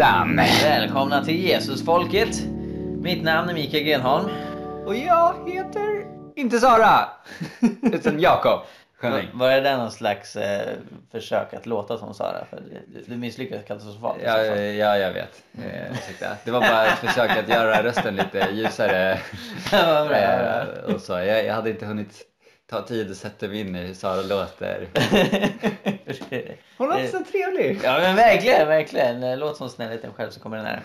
Hejsan! Välkomna till Jesusfolket. Mitt namn är Mikael Grenholm. Och jag heter inte Sara, utan Jakob. Var, var det där någon slags eh, försök att låta som Sara? För du, du misslyckades katastrofalt. Ja, ja, jag vet. Eh. Det var bara ett försök att göra rösten lite ljusare. Vad bra. Eh, och så. Jag, jag hade inte hunnit ta tid att sätta mig in i hur Sara låter. Hon låter så trevlig. Ja men verkligen, verkligen. Låt som snällheten själv så kommer den här.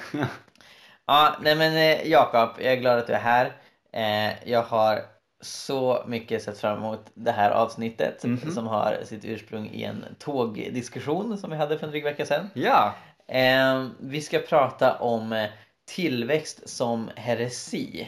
Ja, nej men eh, Jakob, jag är glad att du är här. Eh, jag har så mycket sett fram emot det här avsnittet Mhm. som har sitt ursprung i en tågdiskussion som vi hade för en dryg vecka sedan. Ja. Eh, vi ska prata om tillväxt som heresi.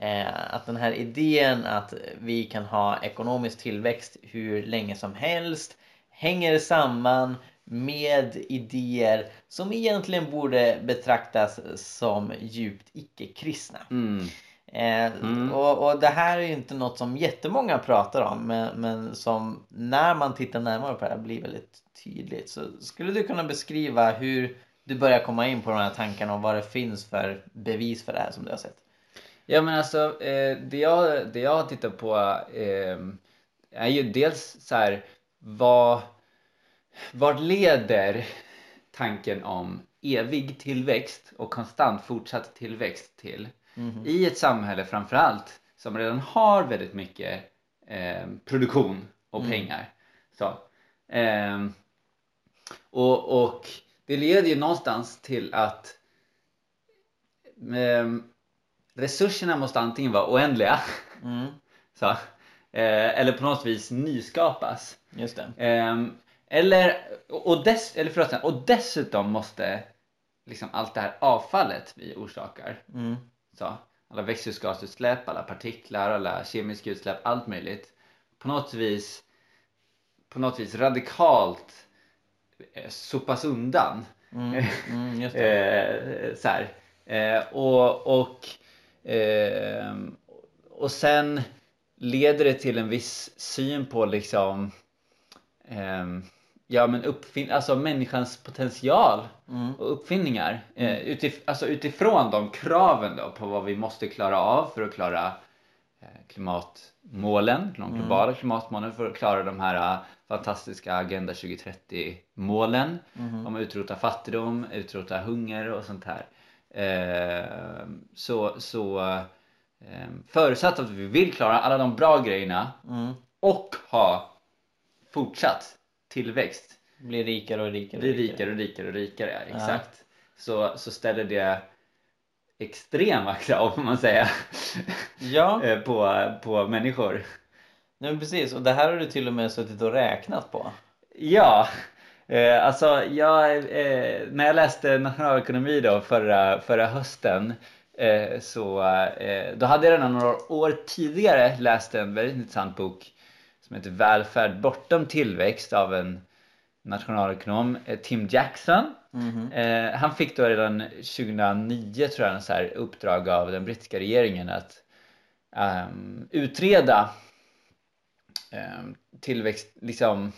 Eh, att den här idén att vi kan ha ekonomisk tillväxt hur länge som helst hänger samman med idéer som egentligen borde betraktas som djupt icke-kristna. Mm. Eh, och, och det här är inte något som jättemånga pratar om men, men som när man tittar närmare på det här blir väldigt tydligt. Så skulle du kunna beskriva hur du börjar komma in på de här tankarna och vad det finns för bevis för det här som du har sett? Ja men alltså eh, det, jag, det jag har tittat på eh, är ju dels så här vad, vad leder tanken om evig tillväxt och konstant fortsatt tillväxt till? I ett samhälle framförallt som redan har väldigt mycket eh, produktion och pengar. Så, ehm, och, och det leder ju någonstans till att ehm, resurserna måste antingen vara oändliga Mm, så, eh, eller på något vis nyskapas. just det. Ehm, eller, och, dess, eller förlåt, och dessutom måste liksom allt det här avfallet vi orsakar, Mm, så, alla växthusgasutsläpp, alla partiklar, alla kemiska utsläpp, allt möjligt, på något vis, på något vis radikalt eh, sopas undan. mm, mm. Eh, så här. Eh, och, och, eh, och sen leder det till en viss syn på liksom ehm, ja men uppfin- alltså människans potential Mm. och uppfinningar eh, utif- alltså utifrån de kraven då på vad vi måste klara av för att klara eh, klimatmålen, de globala klimatmålen för att klara de här eh, fantastiska Agenda 2030 målen om att utrota fattigdom, utrota hunger och sånt här. Eh, så så eh, förutsatt att vi vill klara alla de bra grejerna Mm. och ha fortsatt tillväxt Blir rikare och rikare. blir rikare och rikare och rikare, ja, Ja. exakt. Så, så ställer det extrema krav får man säga Ja, eh, på, på människor. nej, precis. Och det här har du till och med suttit och räknat på. Ja, eh, alltså jag, eh, när jag läste nationalekonomi då förra, förra hösten eh, så eh, då hade jag redan några år tidigare läst en väldigt intressant bok som heter Välfärd bortom tillväxt av en nationalekonom, eh, Tim Jackson. Eh, han fick då redan 2009 tror jag en så här uppdrag av den brittiska regeringen att ehm, utreda ehm, tillväxt, liksom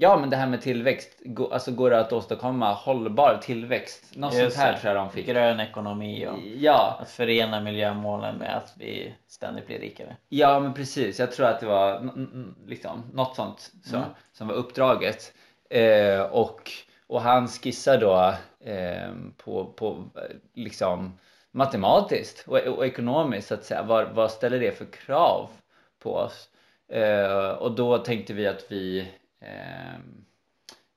Ja men det här med tillväxt, gå- alltså går det att åstadkomma hållbar tillväxt? Något Just sånt här det. tror jag de fick. Grön ekonomi och Ja, att förena miljömålen med att vi ständigt blir rikare. ja men precis. Jag tror att det var liksom, något sånt så, Mm. som var uppdraget. Eh, och, och han skissar då eh, på, på liksom matematiskt och, och ekonomiskt så att säga. Vad, vad ställer det för krav på oss? Eh, och då tänkte vi att vi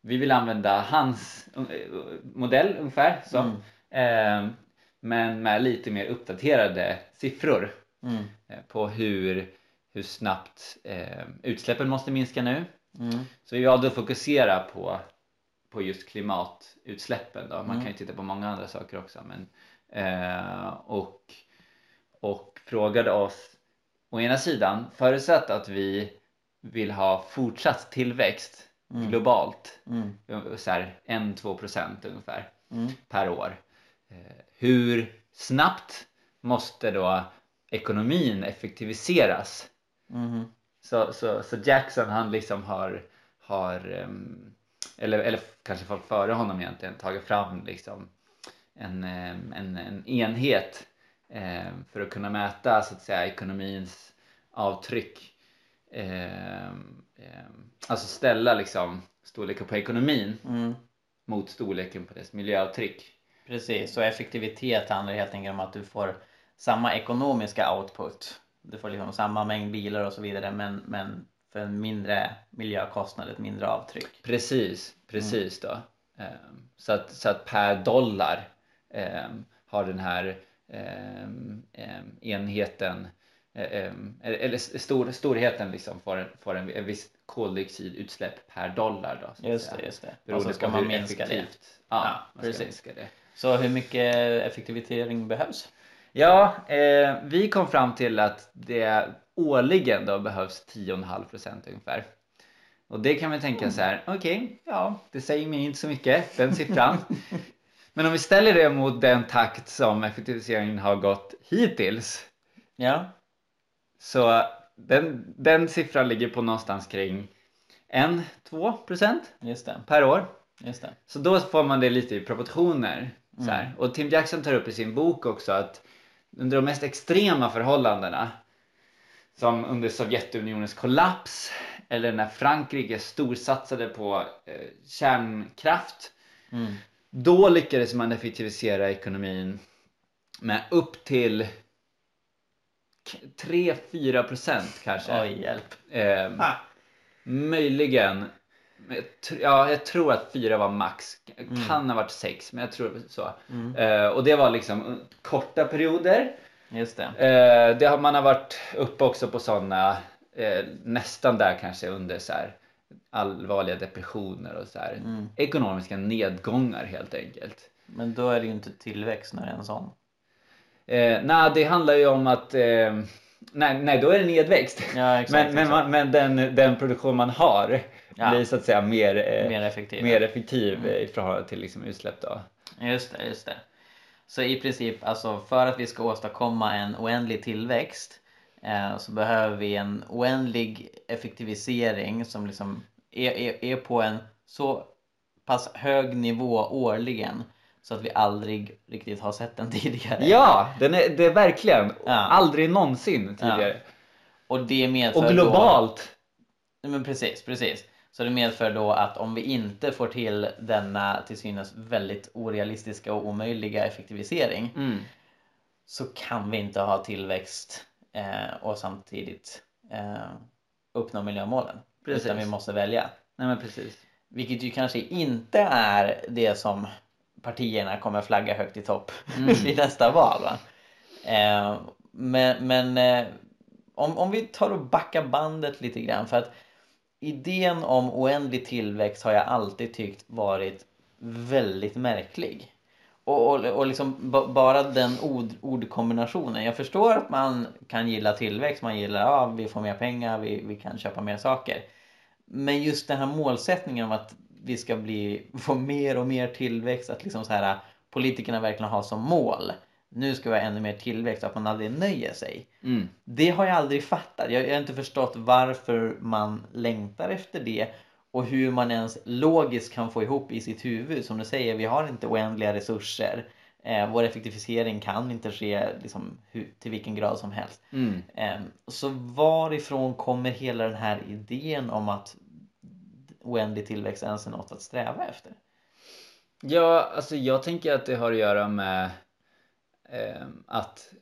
vi vill använda hans eh, modell ungefär så. Eh, men med lite mer uppdaterade siffror Mm. eh, på hur, hur snabbt eh, utsläppen måste minska nu. Mm. Så vi valde att fokusera på, på just klimatutsläppen då. Man kan ju titta på många andra saker också. Men, eh, och, och frågade oss å ena sidan, förutsatt att vi vill ha fortsatt tillväxt globalt, Mm. så här 1-2 procent ungefär Mm. per år. Eh, hur snabbt måste då ekonomin effektiviseras? Mhm. Så, så, så Jackson han liksom har, har ehm, eller, eller kanske folk före honom egentligen, tagit fram liksom en, eh, en, en enhet eh, för att kunna mäta så att säga ekonomins avtryck. Eh, alltså ställa liksom storleken på ekonomin Mm. mot storleken på dess miljöavtryck. Precis, och effektivitet handlar helt enkelt om att du får samma ekonomiska output. Du får liksom samma mängd bilar och så vidare men, men för en mindre miljökostnad, ett mindre avtryck. Precis, precis då. Ehm, Så att, så att per dollar ehm, har den här enheten eller eller stor, storheten liksom får, en- får en, en viss koldioxidutsläpp per dollar då. så Just det, just det. Och Beroende så ska på man minska det. Ja, Ja, ska precis. minska det. Så hur mycket effektivisering behövs? Ja, eh, vi kom fram till att det årligen då behövs 10,5 procent ungefär. Och det kan man tänka så här, okej, ja, det säger mig inte så mycket, den siffran. Men om vi ställer det mot den takt som effektiviseringen har gått hittills, Ja, så den, den siffran ligger på någonstans kring 1-2 procent per år. Just det. Så då får man det lite i proportioner. Så här. Och Tim Jackson tar upp i sin bok också att under de mest extrema förhållandena som under Sovjetunionens kollaps eller när Frankrike storsatsade på eh, kärnkraft Mm. då lyckades man effektivisera ekonomin med upp till 3-4 procent kanske. Oj, hjälp. Ehm, Ah. Möjligen. Ja, jag tror att fyra var max. Kan ha varit sex, men jag tror så. Mm. Eh, och det var liksom korta perioder. Just det. Eh, det har, man har varit uppe också på sådana, eh, nästan där kanske under så här allvarliga depressioner och så här. Mm. Ekonomiska nedgångar helt enkelt. Men då är det ju inte tillväxt när det är en sån. Eh, nej, det handlar ju om att eh, nej, nej, då är det nedväxt. Ja, exakt. men men, exakt. man, men den, den produktion man har Ja. blir så att säga mer, eh, Mer effektiv. mer effektiv eh, i förhållande till liksom utsläpp då. Just det, just det. Så i princip, alltså för att vi ska åstadkomma en oändlig tillväxt eh, så behöver vi en oändlig effektivisering som liksom är, är, är på en så pass hög nivå årligen så att vi aldrig riktigt har sett den tidigare. Ja, den är, det är verkligen Ja. aldrig någonsin tidigare. Och det medför Och Då, globalt. Nej, men precis, precis. Så det medför då att om vi inte får till denna till synes väldigt orealistiska och omöjliga effektivisering Mm. så kan vi inte ha tillväxt eh, och samtidigt eh, uppnå miljömålen. Precis. Utan vi måste välja. Nej men precis. Vilket ju kanske inte är det som partierna kommer flagga högt i topp Mm. vid nästa val. Va? Eh, men men eh, om, om vi tar och backar bandet lite grann för att idén om oändlig tillväxt har jag alltid tyckt varit väldigt märklig. Och, och, och liksom ba- bara den ord, ordkombinationen. Jag förstår att man kan gilla tillväxt, man gillar ja, vi får mer pengar, vi, vi kan köpa mer saker. Men just den här målsättningen om att vi ska bli, få mer och mer tillväxt, att liksom så här, politikerna verkligen har som mål. Nu ska vi ha ännu mer tillväxt, att man aldrig nöjer sig. Mm. Det har jag aldrig fattat. Jag, jag har inte förstått varför man längtar efter det och hur man ens logiskt kan få ihop i sitt huvud. Som du säger, vi har inte oändliga resurser. Eh, vår effektivisering kan inte ske liksom, hu- till vilken grad som helst. Mm. Eh, så varifrån kommer hela den här idén om att oändlig tillväxt ens är något att sträva efter? Ja, alltså jag tänker att det har att göra med eh, att,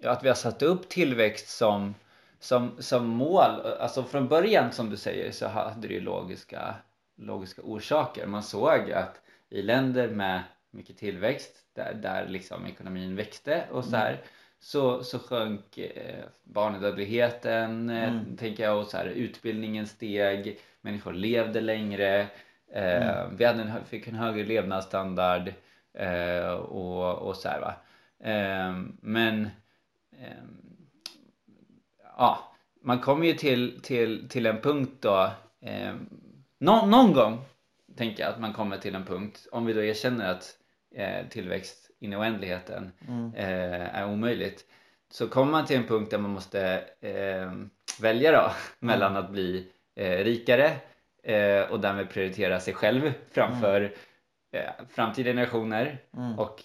ja, att vi har satt upp tillväxt som, som, som mål. Alltså från början som du säger så hade det ju logiska, logiska orsaker. Man såg att i länder med mycket tillväxt där, där liksom ekonomin växte och så här så, så sjönk eh, barnadödligheten eh, Mm. tänker jag och så här, utbildningen steg, människor levde längre Eh, Vi hade en, fick en högre levnadsstandard eh, och, och så här va. Eh, men ehm, ja, man kommer ju till, till, till en punkt då. Eh, nå, någon gång tänker jag att man kommer till en punkt om vi då erkänner att tillväxt in i oändligheten Mm. eh, är omöjligt. Så kommer man till en punkt där man måste eh, välja då mellan att bli eh, rikare eh, och därmed prioritera sig själv framför eh, framtida generationer Mm. och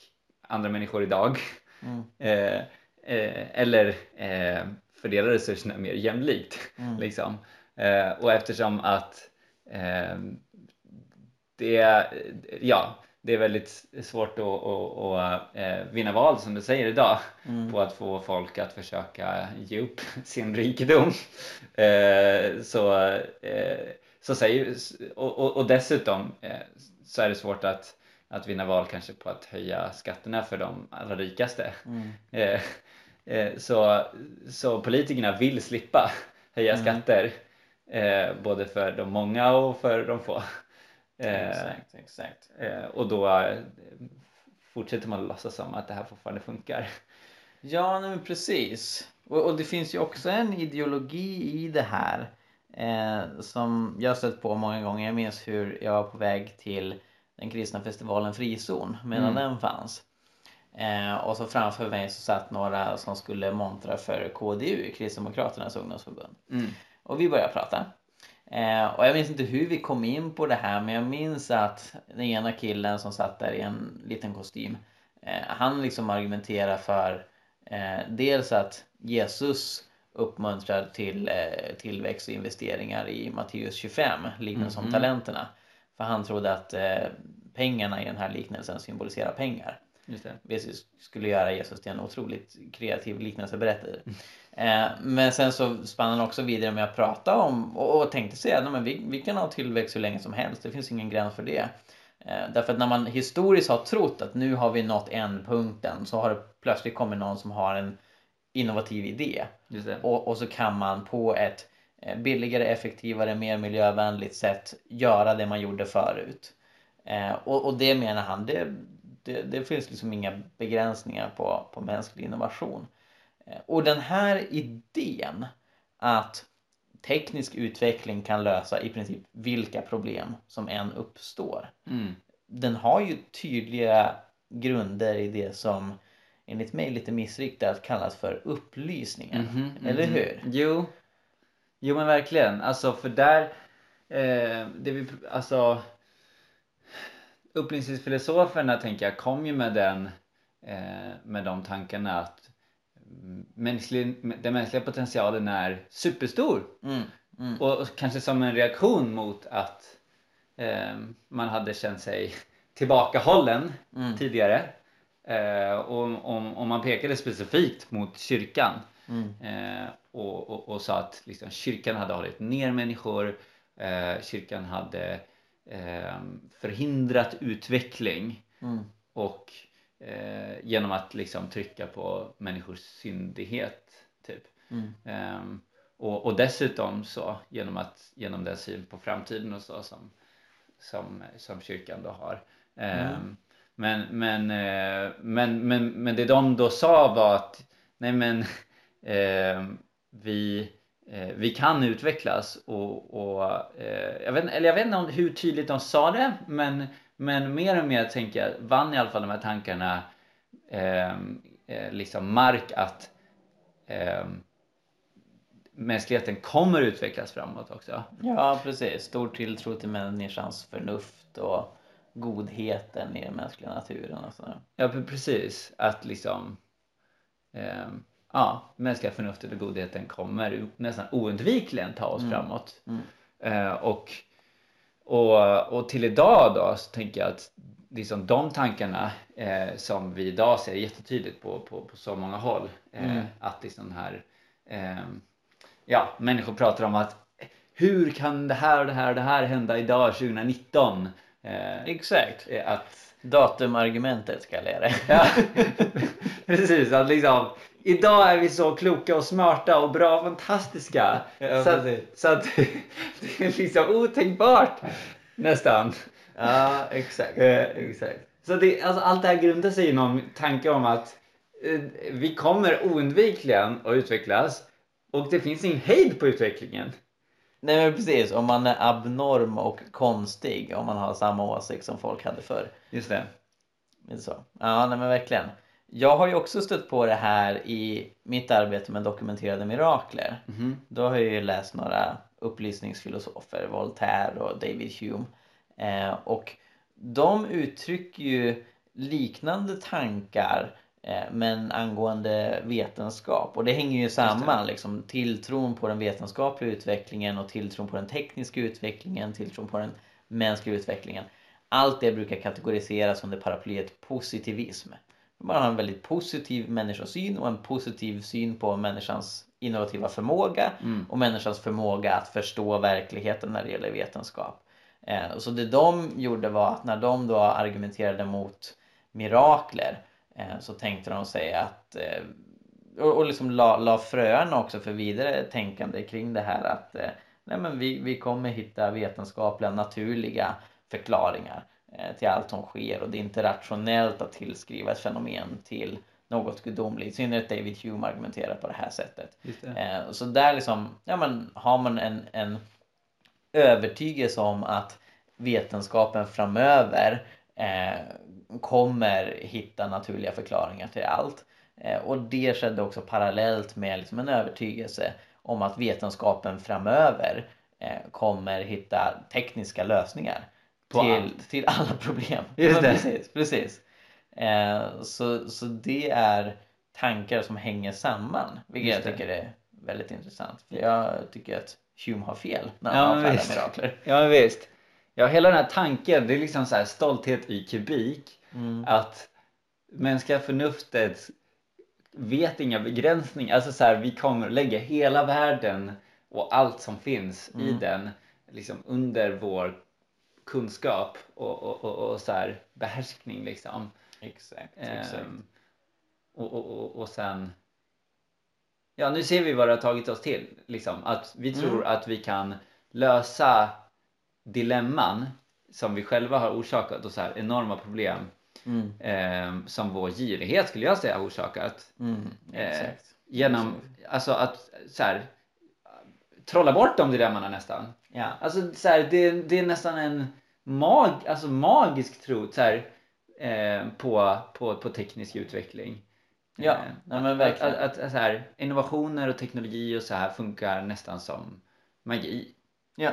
andra människor idag. Mm. Eller fördela resurserna mer jämlikt. Mm. Liksom. Och eftersom att det, ja, det är väldigt svårt att, att, att eh, vinna val som du säger idag Mm. på att få folk att försöka ge upp sin rikedom. Eh, så, eh, så säger, och, och, dessutom så är det svårt att, att vinna val kanske på att höja skatterna för de allra rikaste. Mm. Så, så politikerna vill slippa höja Mm. skatter både för de många och för de få. Eh, Exakt, exakt. eh, och då eh, fortsätter man att låtsas som att det här fortfarande funkar. Ja, nej, men precis. Och, och det finns ju också en ideologi i det här eh, som jag har stött på många gånger. Jag minns hur jag var på väg till den kristna festivalen Frizon medan Mm. den fanns. Eh, och så framför mig så satt några som skulle montra för KDU, Kristdemokraternas ungdomsförbund. Mm. Och vi började prata. Eh, och jag minns inte hur vi kom in på det här men jag minns att den ena killen som satt där i en liten kostym eh, han liksom argumenterar för eh, dels att Jesus uppmuntrar till eh, tillväxt och investeringar i Matteus 25, liknelsen om Mhm. talenterna. För han trodde att eh, pengarna i den här liknelsen symboliserar pengar. Just det. Vilket skulle göra Jesus till en otroligt kreativ liknelseberättare. Eh, men sen så spann han också vidare med att prata om och, tänkte säga att vi, vi kan ha tillväxt hur länge som helst, det finns ingen gräns för det. Eh, därför att när man historiskt har trott att nu har vi nått en punkten så har det plötsligt kommit någon som har en innovativ idé. Och, och så kan man på ett eh, billigare, effektivare, mer miljövänligt sätt göra det man gjorde förut. Och, och det menar han, det, det, det finns liksom inga begränsningar på, på mänsklig innovation. Och den här idén att teknisk utveckling kan lösa i princip vilka problem som än uppstår. Mm. Den har ju tydliga grunder i det som enligt mig lite missriktat kallas för upplysningen. Mhm, Eller mhm. hur? Jo. Jo men verkligen. Alltså för där, eh, det vi, alltså upplysningsfilosoferna tänker jag kom ju med den, eh, med de tankarna att mm, mänsklig, den mänskliga potentialen är superstor. Mm, mm, Och kanske som en reaktion mot att eh, man hade känt sig tillbakahållen Mm. tidigare. Eh, och om, om man pekade specifikt mot kyrkan mm, eh, och, och, och sa att liksom, kyrkan hade hållit ner människor, eh, kyrkan hade eh, förhindrat utveckling mm, och eh, genom att liksom trycka på människors syndighet typ. mm, Ehm, och, och dessutom så genom att genom den syn på framtiden och så som, som, som kyrkan då har. Ehm, Mm. men, men, eh, men, men, men det de då sa var att nej men ehm, vi, eh, vi kan utvecklas och, och eh, jag, vet, eller jag vet inte om hur tydligt de sa det men, men mer och mer tänker jag vann i alla fall de här tankarna ehm, eh, liksom mark att ehm, mänskligheten kommer utvecklas framåt också. Ja, precis. Stor tilltro till människans förnuft och godheten i den mänskliga naturen och sådär. Ja, pre- precis. Att liksom ehm, ja, mänskliga förnuftet och godheten kommer nästan oundvikligen ta oss Mm. framåt. Mm. Eh, och, och, och till idag då så tänker jag att liksom de tankarna eh, som vi idag ser jättetydligt på, på, på så många håll. Eh, Mm. Att liksom den här, ehm, ja, människor pratar om att hur kan det här och det här och det här hända idag 2019? Eh, Exakt. eh, att Datumargumentet kallar jag det. Ja, precis. Att liksom, idag är vi så kloka och smarta och bra och fantastiska. Ja, så, att, så att det är liksom otänkbart nästan. Ja, exakt. Eh, exakt. Så det, alltså, allt det här grundar sig i någon tanke om att eh, vi kommer oundvikligen att utvecklas och det finns ingen hejd på utvecklingen. Nej men precis, om man är abnorm och konstig om man har samma åsikt som folk hade förr. Just det. Är så? Ja, nej men verkligen. Jag har ju också stött på det här i mitt arbete med dokumenterade mirakler. Mhm. Då har jag ju läst några upplysningsfilosofer, Voltaire och David Hume. Eh, och de uttrycker ju liknande tankar men angående vetenskap och det hänger ju samman liksom tilltron på den vetenskapliga utvecklingen och tilltron på den tekniska utvecklingen, tilltron på den mänskliga utvecklingen. Allt det brukar kategoriseras under paraplyet positivism. Man har en väldigt positiv människosyn och en positiv syn på människans innovativa förmåga Mm. och människans förmåga att förstå verkligheten när det gäller vetenskap. Eh, Så det de gjorde var att när de då argumenterade mot mirakler eh, så tänkte de sig att eh, och och liksom la, la fröna också för vidare tänkande kring det här att eh, nej men vi, vi kommer hitta vetenskapliga naturliga förklaringar eh, till allt som sker och det är inte rationellt att tillskriva ett fenomen till något gudomligt. I synnerhet David Hume argumenterar på det här sättet. Det. Eh, så där liksom, ja men har man en, en övertygelse om att vetenskapen framöver eh, kommer hitta naturliga förklaringar till allt. Eh, och det skedde också parallellt med liksom en övertygelse om att vetenskapen framöver eh, kommer hitta tekniska lösningar På till, allt. till alla problem. Just det. Precis, precis. Eh, så, så det är tankar som hänger samman, vilket jag tycker är väldigt intressant. För jag tycker att Hume har fel när Ja, han men avfärdar mirakler. Ja visst. Ja hela den här tanken det är liksom så här stolthet i kubik. Mm. Att mänskliga förnuftet vet inga begränsningar. Alltså så här, vi kommer lägga hela världen och allt som finns i Mm. den liksom under vår kunskap och, och, och, och så här behärskning liksom. Exakt, Ehm, och, och, och, och sen Ja nu ser vi vad det har tagit oss till liksom att vi tror Mm. att vi kan lösa dilemman som vi själva har orsakat och så här enorma problem Mm. ehm, som vår girighet skulle jag säga har orsakat Mm. Eh, genom alltså att så här trolla bort de dilemmana nästan Ja. Alltså så här, det, det är nästan en mag, alltså magisk tro så här, eh, på, på, på teknisk utveckling. Ja, Eh, nej, men att, verkligen. att, att, så här, innovationer och teknologi och så här funkar nästan som magi. Ja,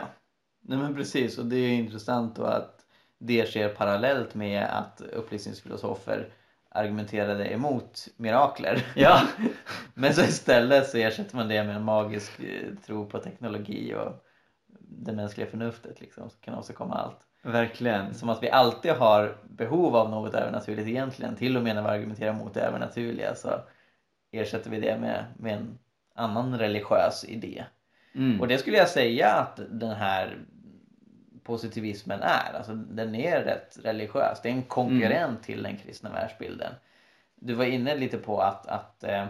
nej men precis och det är intressant då att det sker parallellt med att upplysningsfilosofer argumenterade emot mirakler. Ja, Men så istället så ersätter man det med en magisk eh, tro på teknologi och det mänskliga förnuftet liksom som kan åstadkomma allt. verkligen. Som att vi alltid har behov av något övernaturligt egentligen. Till och med när vi argumenterar mot det övernaturliga så ersätter vi det med, med en annan religiös idé. Mm. Och det skulle jag säga att den här positivismen är. Alltså den är rätt religiös. Det är en konkurrent till den kristna världsbilden. Du var inne lite på att, att eh,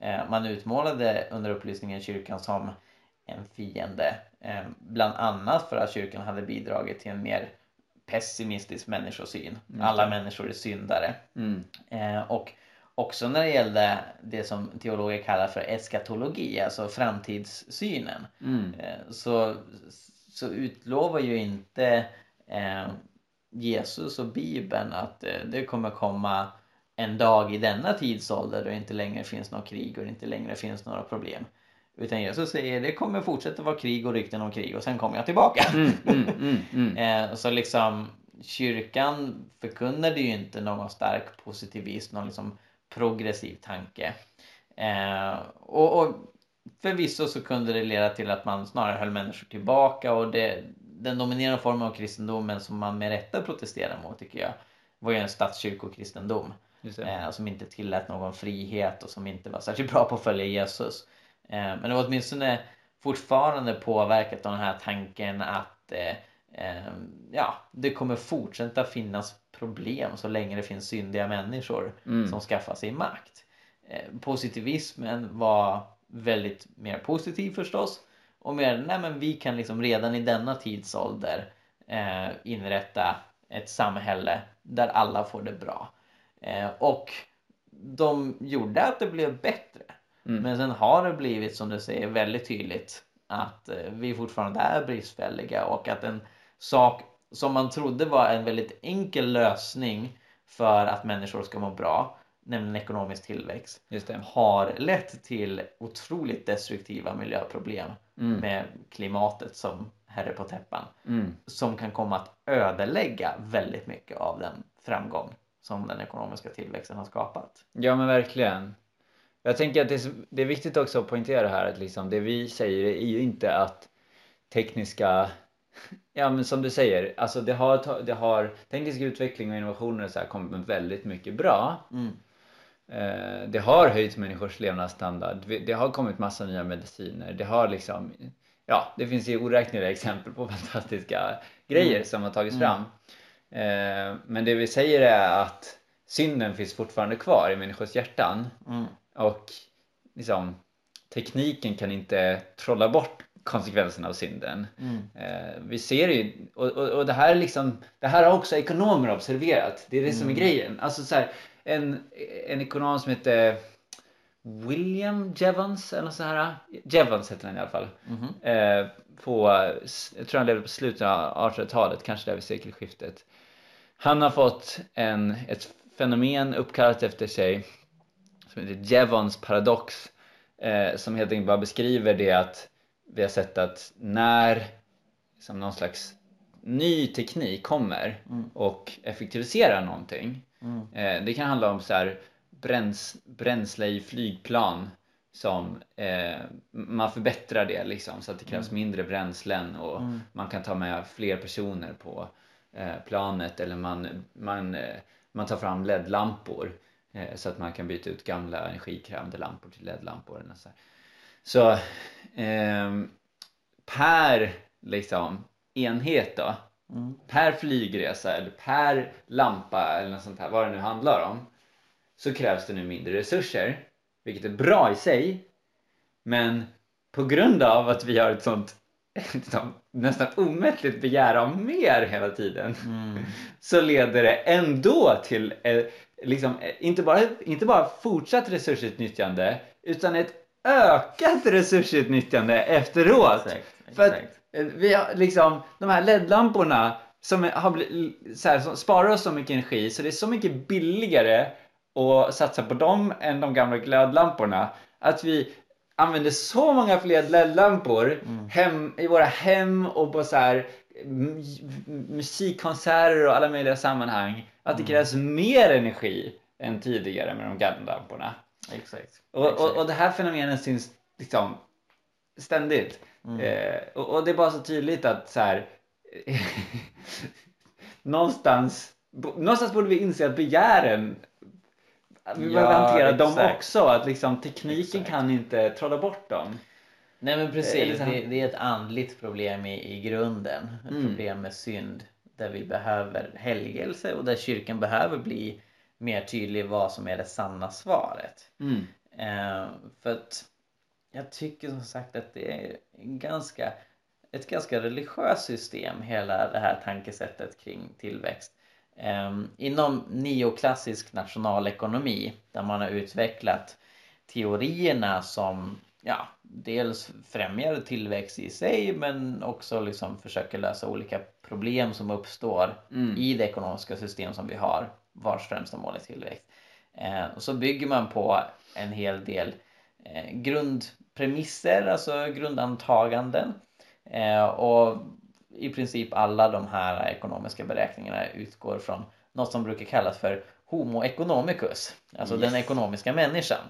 eh, man utmålade under upplysningen kyrkan som en fiende. Eh, bland annat för att kyrkan hade bidragit till en mer pessimistisk människosyn. Alla människor är syndare. Mm. Eh, och också när det gällde det som teologer kallar för eskatologi, alltså framtidssynen. Mm. Eh, så, så utlovar ju inte eh, Jesus och Bibeln att eh, det kommer komma en dag i denna tidsålder då det inte längre finns något krig och det inte längre finns några problem. Utan Jesus säger det kommer fortsätta vara krig och rykten om krig och sen kommer jag tillbaka. Mm, mm, mm, mm. Eh, så liksom kyrkan förkunnade ju inte någon stark positivism, någon liksom progressiv tanke. Eh, och, och förvisso så kunde det leda till att man snarare höll människor tillbaka och det, den dominerande formen av kristendomen som man med rätta protesterar mot tycker jag var ju en statskyrkokristendom eh, som inte tillät någon frihet och som inte var särskilt bra på att följa Jesus. Eh, men det var åtminstone fortfarande påverkat av den här tanken att eh, eh, ja, det kommer fortsätta finnas problem så länge det finns syndiga människor Mm. som skaffar sig makt. Eh, positivismen var väldigt mer positiv förstås och mer, nej men vi kan liksom redan i denna tidsålder eh, inrätta ett samhälle där alla får det bra. Eh, och de gjorde att det blev bättre. Mm. Men sen har det blivit som du säger väldigt tydligt att eh, vi fortfarande är bristfälliga och att en sak som man trodde var en väldigt enkel lösning för att människor ska må bra, nämligen ekonomisk tillväxt, har lett till otroligt destruktiva miljöproblem Mm. med klimatet som herre på täppan Mm. som kan komma att ödelägga väldigt mycket av den framgång som den ekonomiska tillväxten har skapat. Ja men verkligen. Jag tänker att det är, så- det är viktigt också att poängtera här att liksom det vi säger är ju inte att tekniska Ja men som du säger, alltså det har, det har teknisk utveckling och innovationer och så här kommit väldigt mycket bra. Mm. Eh, det har höjt människors levnadsstandard. Det har kommit massa nya mediciner. Det har liksom, ja, det finns ju oräkneliga exempel på fantastiska grejer som har tagits fram. Eh, men det vi säger är att synden finns fortfarande kvar i människors hjärtan Mm. och liksom tekniken kan inte trolla bort konsekvenserna av synden. Mm. Eh, vi ser ju, och, och, och det här är liksom, det här har också ekonomer observerat. Det är det som är grejen. Alltså så här, en, en ekonom som heter William Jevons eller så här. Jevons heter han i alla fall. Mhm. Eh, på, jag tror han levde på slutet av 1800-talet, kanske där vid sekelskiftet. Han har fått en, ett fenomen uppkallat efter sig som heter Jevons paradox. Eh, som helt enkelt bara beskriver det att vi har sett att när som någon slags ny teknik kommer och effektiviserar någonting. Mm. Eh, det kan handla om så här bräns, bränsle i flygplan som eh, man förbättrar det liksom så att det krävs mindre bränslen och man kan ta med fler personer på eh, planet eller man, man, eh, man tar fram LED-lampor eh, så att man kan byta ut gamla energikrävande lampor till LED-lampor. eller Så, så ehm, per liksom enhet då Mm. per flygresa eller per lampa eller något sånt här, vad det nu handlar om så krävs det nu mindre resurser vilket är bra i sig men på grund av att vi har ett sånt liksom, nästan omättligt begär av mer hela tiden Mm. så leder det ändå till eh, liksom, eh, inte, bara, inte bara fortsatt resursutnyttjande utan ett ökat resursutnyttjande efteråt. Exakt, För att exakt. Vi har liksom de här LED-lamporna som har blivit, så här, som sparar oss så mycket energi så det är så mycket billigare att satsa på dem än de gamla glödlamporna. Att vi använder så många fler LED-lampor hem, i våra hem och på så här musikkonserter och alla möjliga sammanhang. Att det krävs mer energi än tidigare med de gamla lamporna. Exakt. Och, och, och det här fenomenet syns liksom ständigt. Eh, och, och det är bara så tydligt att så här, någonstans, bo- någonstans borde vi inse att begären vi Ja, behöver hantera dem exakt. också. Att liksom tekniken Exakt. kan inte trolla bort dem. Nej men precis, så här- det, det är ett andligt problem i, i grunden. Ett Mm. problem med synd. Där vi behöver helgelse och där kyrkan behöver bli mer tydlig vad som är det sanna svaret. Mm. Eh, för att jag tycker som sagt att det är ganska, ett ganska religiöst system hela det här tankesättet kring tillväxt. Eh, inom neoklassisk nationalekonomi där man har utvecklat teorierna som ja, dels främjar tillväxt i sig men också liksom försöker lösa olika problem som uppstår Mm. i det ekonomiska system som vi har vars främsta mål är tillväxt. Eh, och så bygger man på en hel del eh, grundpremisser, alltså grundantaganden. Eh, och i princip alla de här ekonomiska beräkningarna utgår från något som brukar kallas för Homo economicus, alltså Yes. den ekonomiska människan.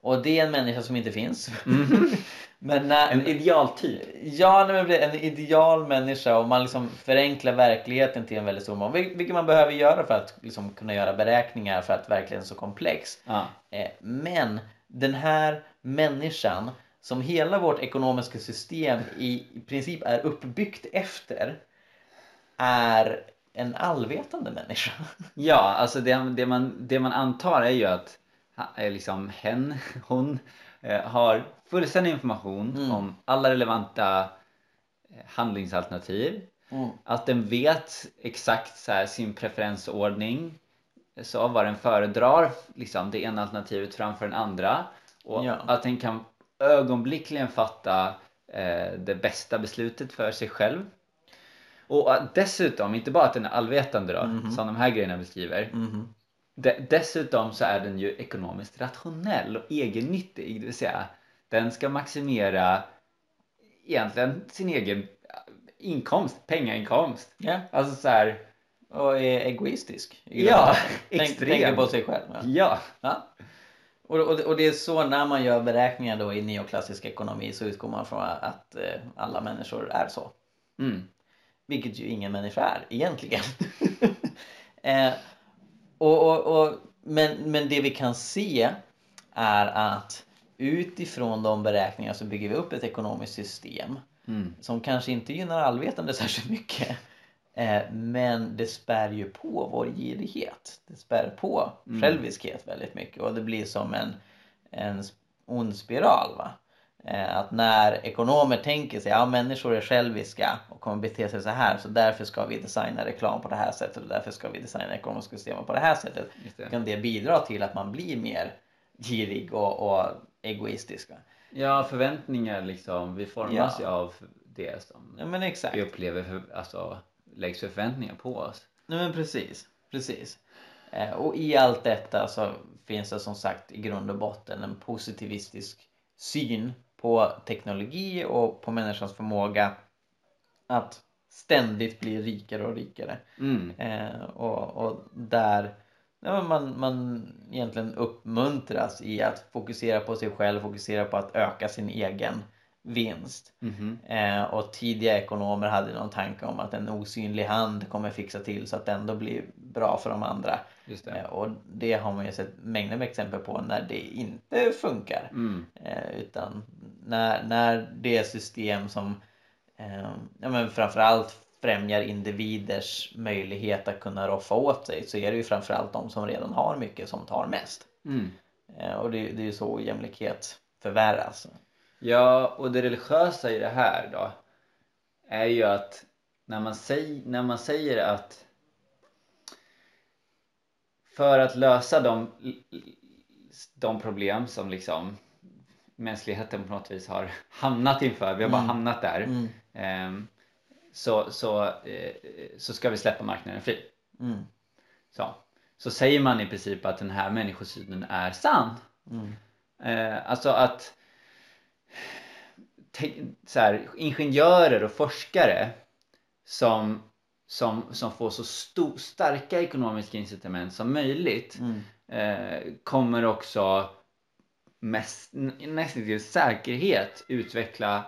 Och det är en människa som inte finns. Men när, En idealtyp. Ja, en ideal människa och man liksom förenklar verkligheten till en väldigt stor mån. Vil- Vilket man behöver göra för att liksom kunna göra beräkningar för att verkligen är så komplex. Ja. Eh, Men den här människan som hela vårt ekonomiska system i i princip är uppbyggt efter är en allvetande människa. Ja, alltså det, det, man, det man antar är ju att liksom hen, hon, eh, har fullständig information Mm. om alla relevanta eh, handlingsalternativ. Mm. Att den vet exakt så här, sin preferensordning. Så vad den föredrar, liksom det ena alternativet framför den andra. Och Ja. att den kan ögonblickligen fatta eh, det bästa beslutet för sig själv. Och dessutom, inte bara att den är allvetande då, Mhm. som de här grejerna beskriver. Mhm. De, dessutom så är den ju ekonomiskt rationell och egennyttig. Det vill säga, den ska maximera egentligen sin egen inkomst, pengainkomst. Ja. Alltså så här, Och är egoistisk. Ja, extremt. tänker på sig själv. Ja. ja. Och, och, och det är så när man gör beräkningar då i neoklassisk ekonomi så utgår man från att eh, alla människor är så. Mm. Vilket ju ingen människa är egentligen. eh, och, och, och, men, men det vi kan se är att utifrån de beräkningarna så bygger vi upp ett ekonomiskt system Mm. som kanske inte gynnar allvetande särskilt mycket. Eh, men det spär ju på vår girighet. Det spär på själviskhet väldigt mycket och det blir som en, en ond spiral. Va? Eh, att när ekonomer tänker sig att ja, människor är själviska och kommer bete sig så här så därför ska vi designa reklam på det här sättet och därför ska vi designa ekonomiska system på det här sättet. Det. Kan det bidra till att man blir mer girig och, och egoistisk. Va? Ja, förväntningar liksom. Vi formas Ja. ju av det som Ja vi upplever, för, alltså läggs för förväntningar på oss. Nej men precis, precis. Eh, och i allt detta så finns det som sagt i grund och botten en positivistisk syn på teknologi och på människans förmåga att ständigt bli rikare och rikare. Mm. Eh, och, och där ja, man, man egentligen uppmuntras i att fokusera på sig själv, fokusera på att öka sin egen vinst. Mhm. Eh, och tidiga ekonomer hade någon tanke om att en osynlig hand kommer fixa till så att det ändå blir bra för de andra. Just Eh, det. och det har man ju sett mängder med exempel på när det inte funkar. Mm. Eh, utan när, när det system som eh, ja, men framförallt främjar individers möjlighet att kunna roffa åt sig så är det ju framförallt de som redan har mycket som tar mest. Mm. Eh, och det, det är ju så ojämlikhet förvärras. Ja, och det religiösa i det här då är ju att när man, säger, när man säger att för att lösa de, de problem som liksom mänskligheten på något vis har hamnat inför, vi har bara Mm. hamnat där, Mm. ehm, så, så, eh, så ska vi släppa marknaden fri. Mm. Så, så säger man i princip att den här människosynen är sann. Mm. Eh, alltså att så här, ingenjörer och forskare som, som, som får så sto- starka ekonomiska incitament som möjligt Mm. eh, kommer också mest, nästan till säkerhet utveckla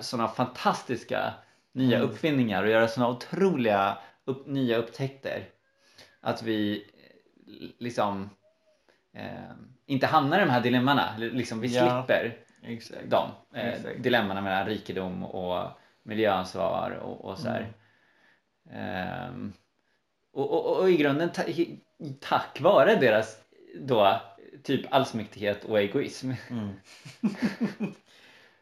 sådana fantastiska nya Mm. uppfinningar och göra sådana otroliga upp, nya upptäckter att vi eh, liksom eh, inte hamnar i de här dilemmana, liksom vi Ja. Exakt. dem. Eh, Exakt. dilemmana mellan rikedom och miljöansvar och, och så här. Mm. Ehm, och, och, och i grunden ta, tack vare deras då typ allsmäktighet och egoism. Mm.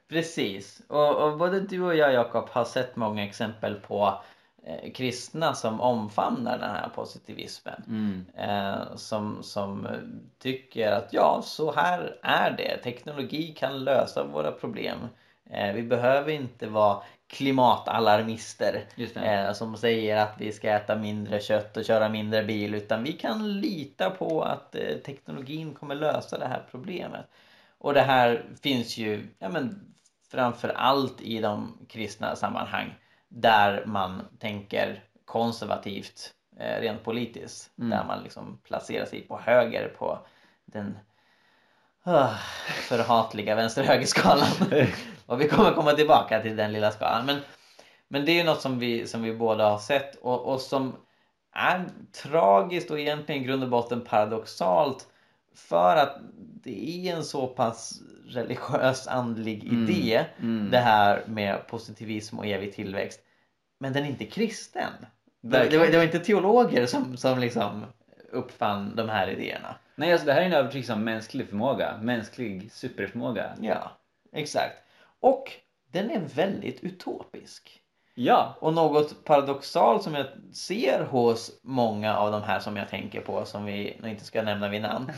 Precis. Och, och både du och jag Jakob har sett många exempel på eh, kristna som omfamnar den här positivismen. Mm. Eh, som, som eh, tycker att ja, så här är det. Teknologi kan lösa våra problem. Eh, vi behöver inte vara klimatalarmister eh, som säger att vi ska äta mindre kött och köra mindre bil utan vi kan lita på att eh, teknologin kommer lösa det här problemet. Och det här finns ju ja, men, framför allt i de kristna sammanhang där man tänker konservativt eh, rent politiskt. Mm. Där man liksom placerar sig på höger på den ah, förhatliga vänster-högerskalan. och vi kommer komma tillbaka till den lilla skalan. Men, men det är ju något som vi, som vi båda har sett och, och som är tragiskt och egentligen i grund och botten paradoxalt för att det är en så pass religiös andlig idé mm. det här med positivism och evig tillväxt. Men den är inte kristen. Det, det, var, det var inte teologer som, som liksom uppfann de här idéerna. Nej, alltså det här är en övertygelse om mänsklig förmåga, mänsklig superförmåga. Ja, exakt. Och den är väldigt utopisk. Ja, Och något paradoxalt som jag ser hos många av de här som jag tänker på som vi inte ska nämna vid namn.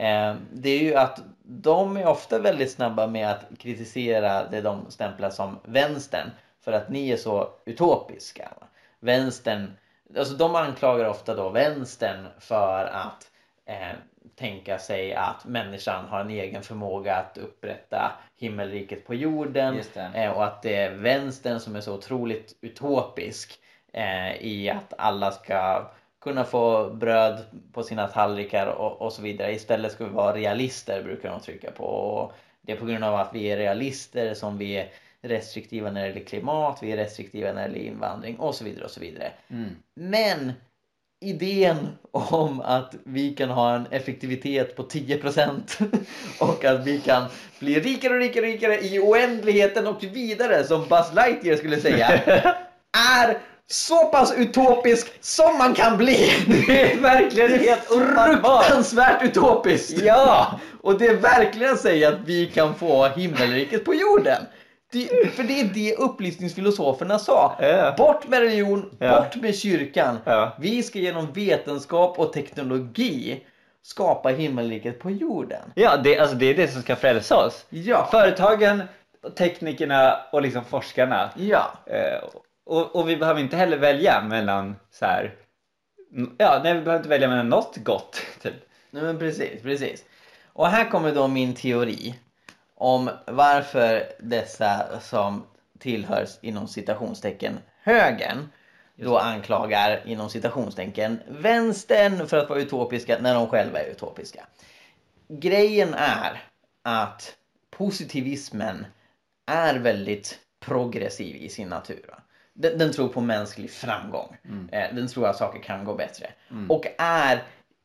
Eh, det är ju att de är ofta väldigt snabba med att kritisera det de stämplar som vänstern för att ni är så utopiska. Vänstern, alltså de anklagar ofta då vänstern för att eh, tänka sig att människan har en egen förmåga att upprätta himmelriket på jorden eh, och att det är vänstern som är så otroligt utopisk eh, i att alla ska kunna få bröd på sina tallrikar och, och så vidare. Istället ska vi vara realister brukar de trycka på. Och det är på grund av att vi är realister som vi är restriktiva när det gäller klimat, vi är restriktiva när det gäller invandring och så vidare och så vidare. Mm. Men idén om att vi kan ha en effektivitet på 10% och att vi kan bli rikare och rikare och rikare i oändligheten och vidare som Buzz Lightyear skulle säga är så pass utopisk som man kan bli. Det är verkligen helt! Fruktansvärt utopiskt! Ja! Och det är verkligen säga att vi kan få himmelriket på jorden. Det, för det är det upplysningsfilosoferna sa. Ja. Bort med religion, Ja. bort med kyrkan. Ja. Vi ska genom vetenskap och teknologi skapa himmelriket på jorden. Ja, det, alltså, det är det som ska frälsa oss. Företagen, teknikerna och liksom forskarna. Ja. Eh, och, och vi behöver inte heller välja mellan så här. Ja, nej, vi behöver inte välja mellan något gott. Typ. Nej, men precis, precis. Och här kommer då min teori om varför dessa som tillhör inom citationstecken högern då anklagar inom citationstecken vänstern för att vara utopiska när de själva är utopiska. Grejen är att positivismen är väldigt progressiv i sin natur. Den, den tror på mänsklig framgång. Eh, Den tror att saker kan gå bättre. Och är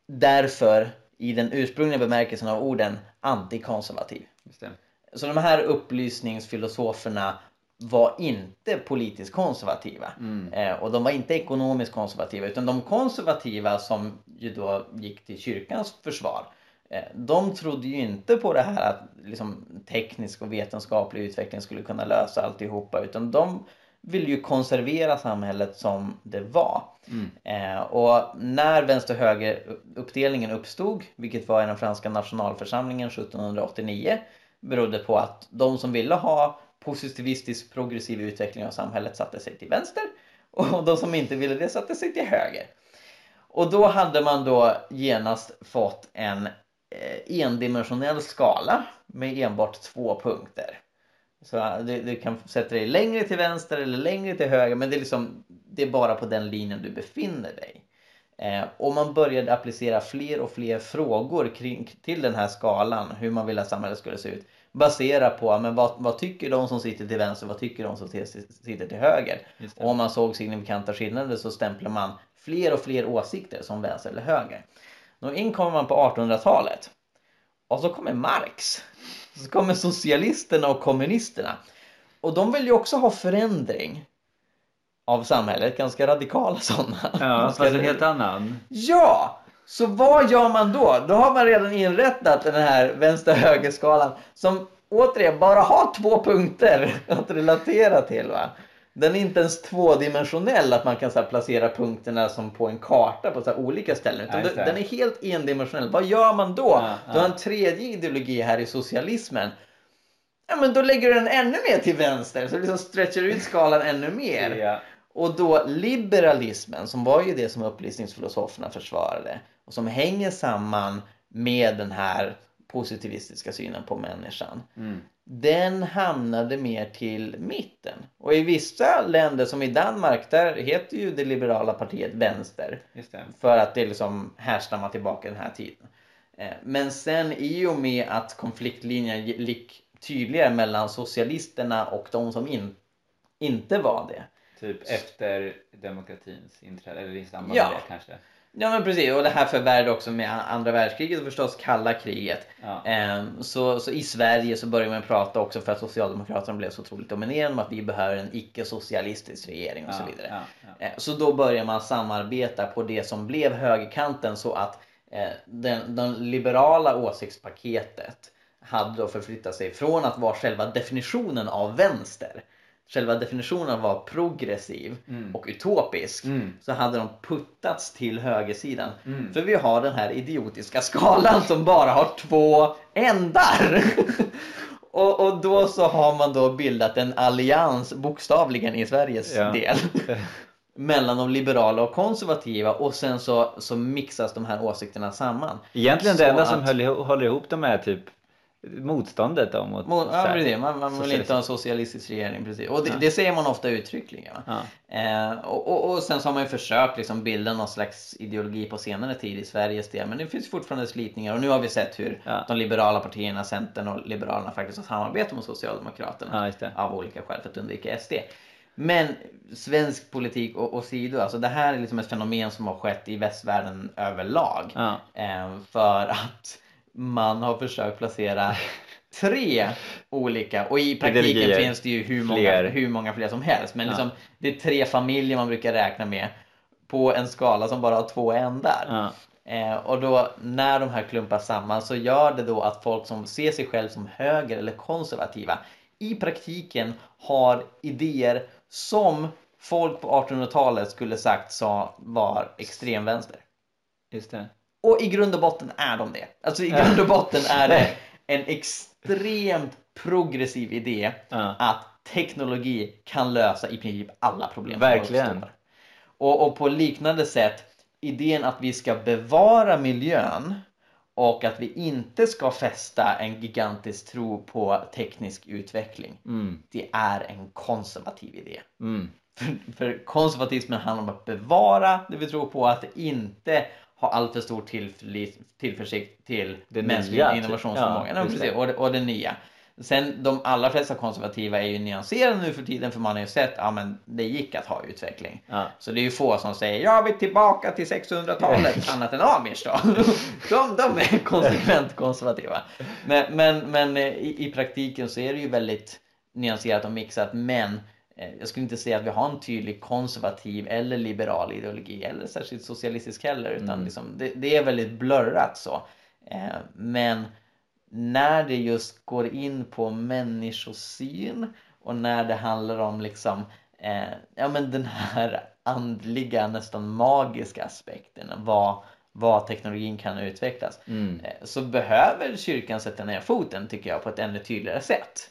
därför i den ursprungliga bemärkelsen av orden antikonservativ. Så de här upplysningsfilosoferna var inte politiskt konservativa. Eh, och de var inte ekonomiskt konservativa. Utan de konservativa som ju då gick till kyrkans försvar. Eh, de trodde ju inte på det här att liksom, teknisk och vetenskaplig utveckling skulle kunna lösa alltihopa. Utan de ville ju konservera samhället som det var. Eh, och när vänster-höger uppdelningen uppstod, vilket var i den franska nationalförsamlingen 1789, berodde på att de som ville ha positivistisk progressiv utveckling av samhället satte sig till vänster och de som inte ville det satte sig till höger. Och då hade man då genast fått en eh, endimensionell skala med enbart två punkter. Så du, du kan sätta dig längre till vänster eller längre till höger men det är, liksom, det är bara på den linjen du befinner dig. Eh, och man började applicera fler och fler frågor kring, till den här skalan, hur man vill att samhället skulle se ut. Baserat på men vad, vad tycker de som sitter till vänster, vad tycker de som sitter till höger? Och om man såg signifikanta skillnader så stämplar man fler och fler åsikter som vänster eller höger. Då in kommer man på 1800-talet. Och så kommer Marx. Så kommer socialisterna och kommunisterna. Och de vill ju också ha förändring av samhället, ganska radikala sådana. Ja, fast en helt annan. Ja! Så vad gör man då? Då har man redan inrättat den här vänster-höger-skalan som återigen bara har två punkter att relatera till. Va? Den är inte ens tvådimensionell att man kan så placera punkterna som på en karta på så olika ställen. Utan Ja, den är helt endimensionell. Vad gör man då? Ja, Du har en tredje ideologi här i socialismen. Ja men då lägger du den ännu mer till vänster så du liksom stretchar ut skalan ännu mer. Ja. Och då liberalismen, som var ju det som upplysningsfilosoferna försvarade och som hänger samman med den här positivistiska synen på människan. Mm. Den hamnade mer till mitten. Och i vissa länder som i Danmark, där heter ju det liberala partiet vänster. För att det liksom härstammar tillbaka den här tiden. Eh, Men sen i och med att konfliktlinjen gick tydligare mellan socialisterna och de som in, inte var det. Typ efter demokratins inträde, eller i samband Ja. med det kanske. Ja men precis, och det här förvärrade också med andra världskriget och förstås kalla kriget. Ja. Ehm, Så, så i Sverige så började man prata också för att Socialdemokraterna blev så otroligt dominerande om att vi behöver en icke-socialistisk regering och så Ja, vidare. ja, ja. Eh, Så då börjar man samarbeta på det som blev högerkanten så att eh, den, den liberala åsiktspaketet hade då förflyttat sig från att vara själva definitionen av vänster Själva definitionen vara progressiv och utopisk Mm. så hade de puttats till högersidan. Mm. För vi har den här idiotiska skalan som bara har två ändar. och, och då så har man då bildat en allians bokstavligen i Sveriges Ja. del. mellan de liberala och konservativa och sen så, så mixas de här åsikterna samman. Egentligen Så det enda att- som håller ihop dem är typ motståndet då mot Mot, ja, precis. Man, man vill inte ha en socialistisk regering. Precis. Och det, Ja. det säger man ofta uttryckligen. Ja. Eh, och, och, och sen så har man ju försökt liksom bilda någon slags ideologi på senare tid i Sveriges del. Men det finns fortfarande slitningar. Och nu har vi sett hur Ja. de liberala partierna, Centern och Liberalerna faktiskt har samarbetat med Socialdemokraterna. Av olika skäl för att undvika SD. Men svensk politik och, och sidor, alltså det här är liksom ett fenomen som har skett i västvärlden överlag. Eh, för att man har försökt placera tre olika och i praktiken Ideologier. finns det ju hur många, Fler. hur många fler som helst. Men Ja. liksom, det är tre familjer man brukar räkna med på en skala som bara har två ändar. Ja. Eh, och då när de här klumpas samman så gör det då att folk som ser sig själv som höger eller konservativa i praktiken har idéer som folk på 1800-talet skulle sagt sa var extremvänster. Just det. Och i grund och botten är de det. Alltså i grund och botten är det en extremt progressiv idé att teknologi kan lösa i princip alla problem Verkligen. Och, och på liknande sätt, idén att vi ska bevara miljön och att vi inte ska fästa en gigantisk tro på teknisk utveckling. Mm. Det är en konservativ idé. Mm. För, för konservatismen handlar om att bevara det vi tror på, att inte ha alltför stor tillförlit- tillförsikt till Det mänsklig nya, typ. innovationsförmåga. Ja, precis. Och, det, och det nya. Sen de allra flesta konservativa är ju nyanserade nu för tiden för man har ju sett att ja, men det gick att ha utveckling. Ja. Så det är ju få som säger jag vill tillbaka till 600-talet annat än Amish då. De, de är konsekvent konservativa. Men, men, men eh, i, i praktiken så är det ju väldigt nyanserat och mixat men jag skulle inte säga att vi har en tydlig konservativ eller liberal ideologi eller särskilt socialistisk heller utan liksom, det, det är väldigt blurrat så. Eh, Men när det just går in på människosyn och när det handlar om liksom eh, ja men den här andliga nästan magiska aspekten vad, vad teknologin kan utvecklas Mm. eh, så behöver kyrkan sätta ner foten tycker jag på ett ännu tydligare sätt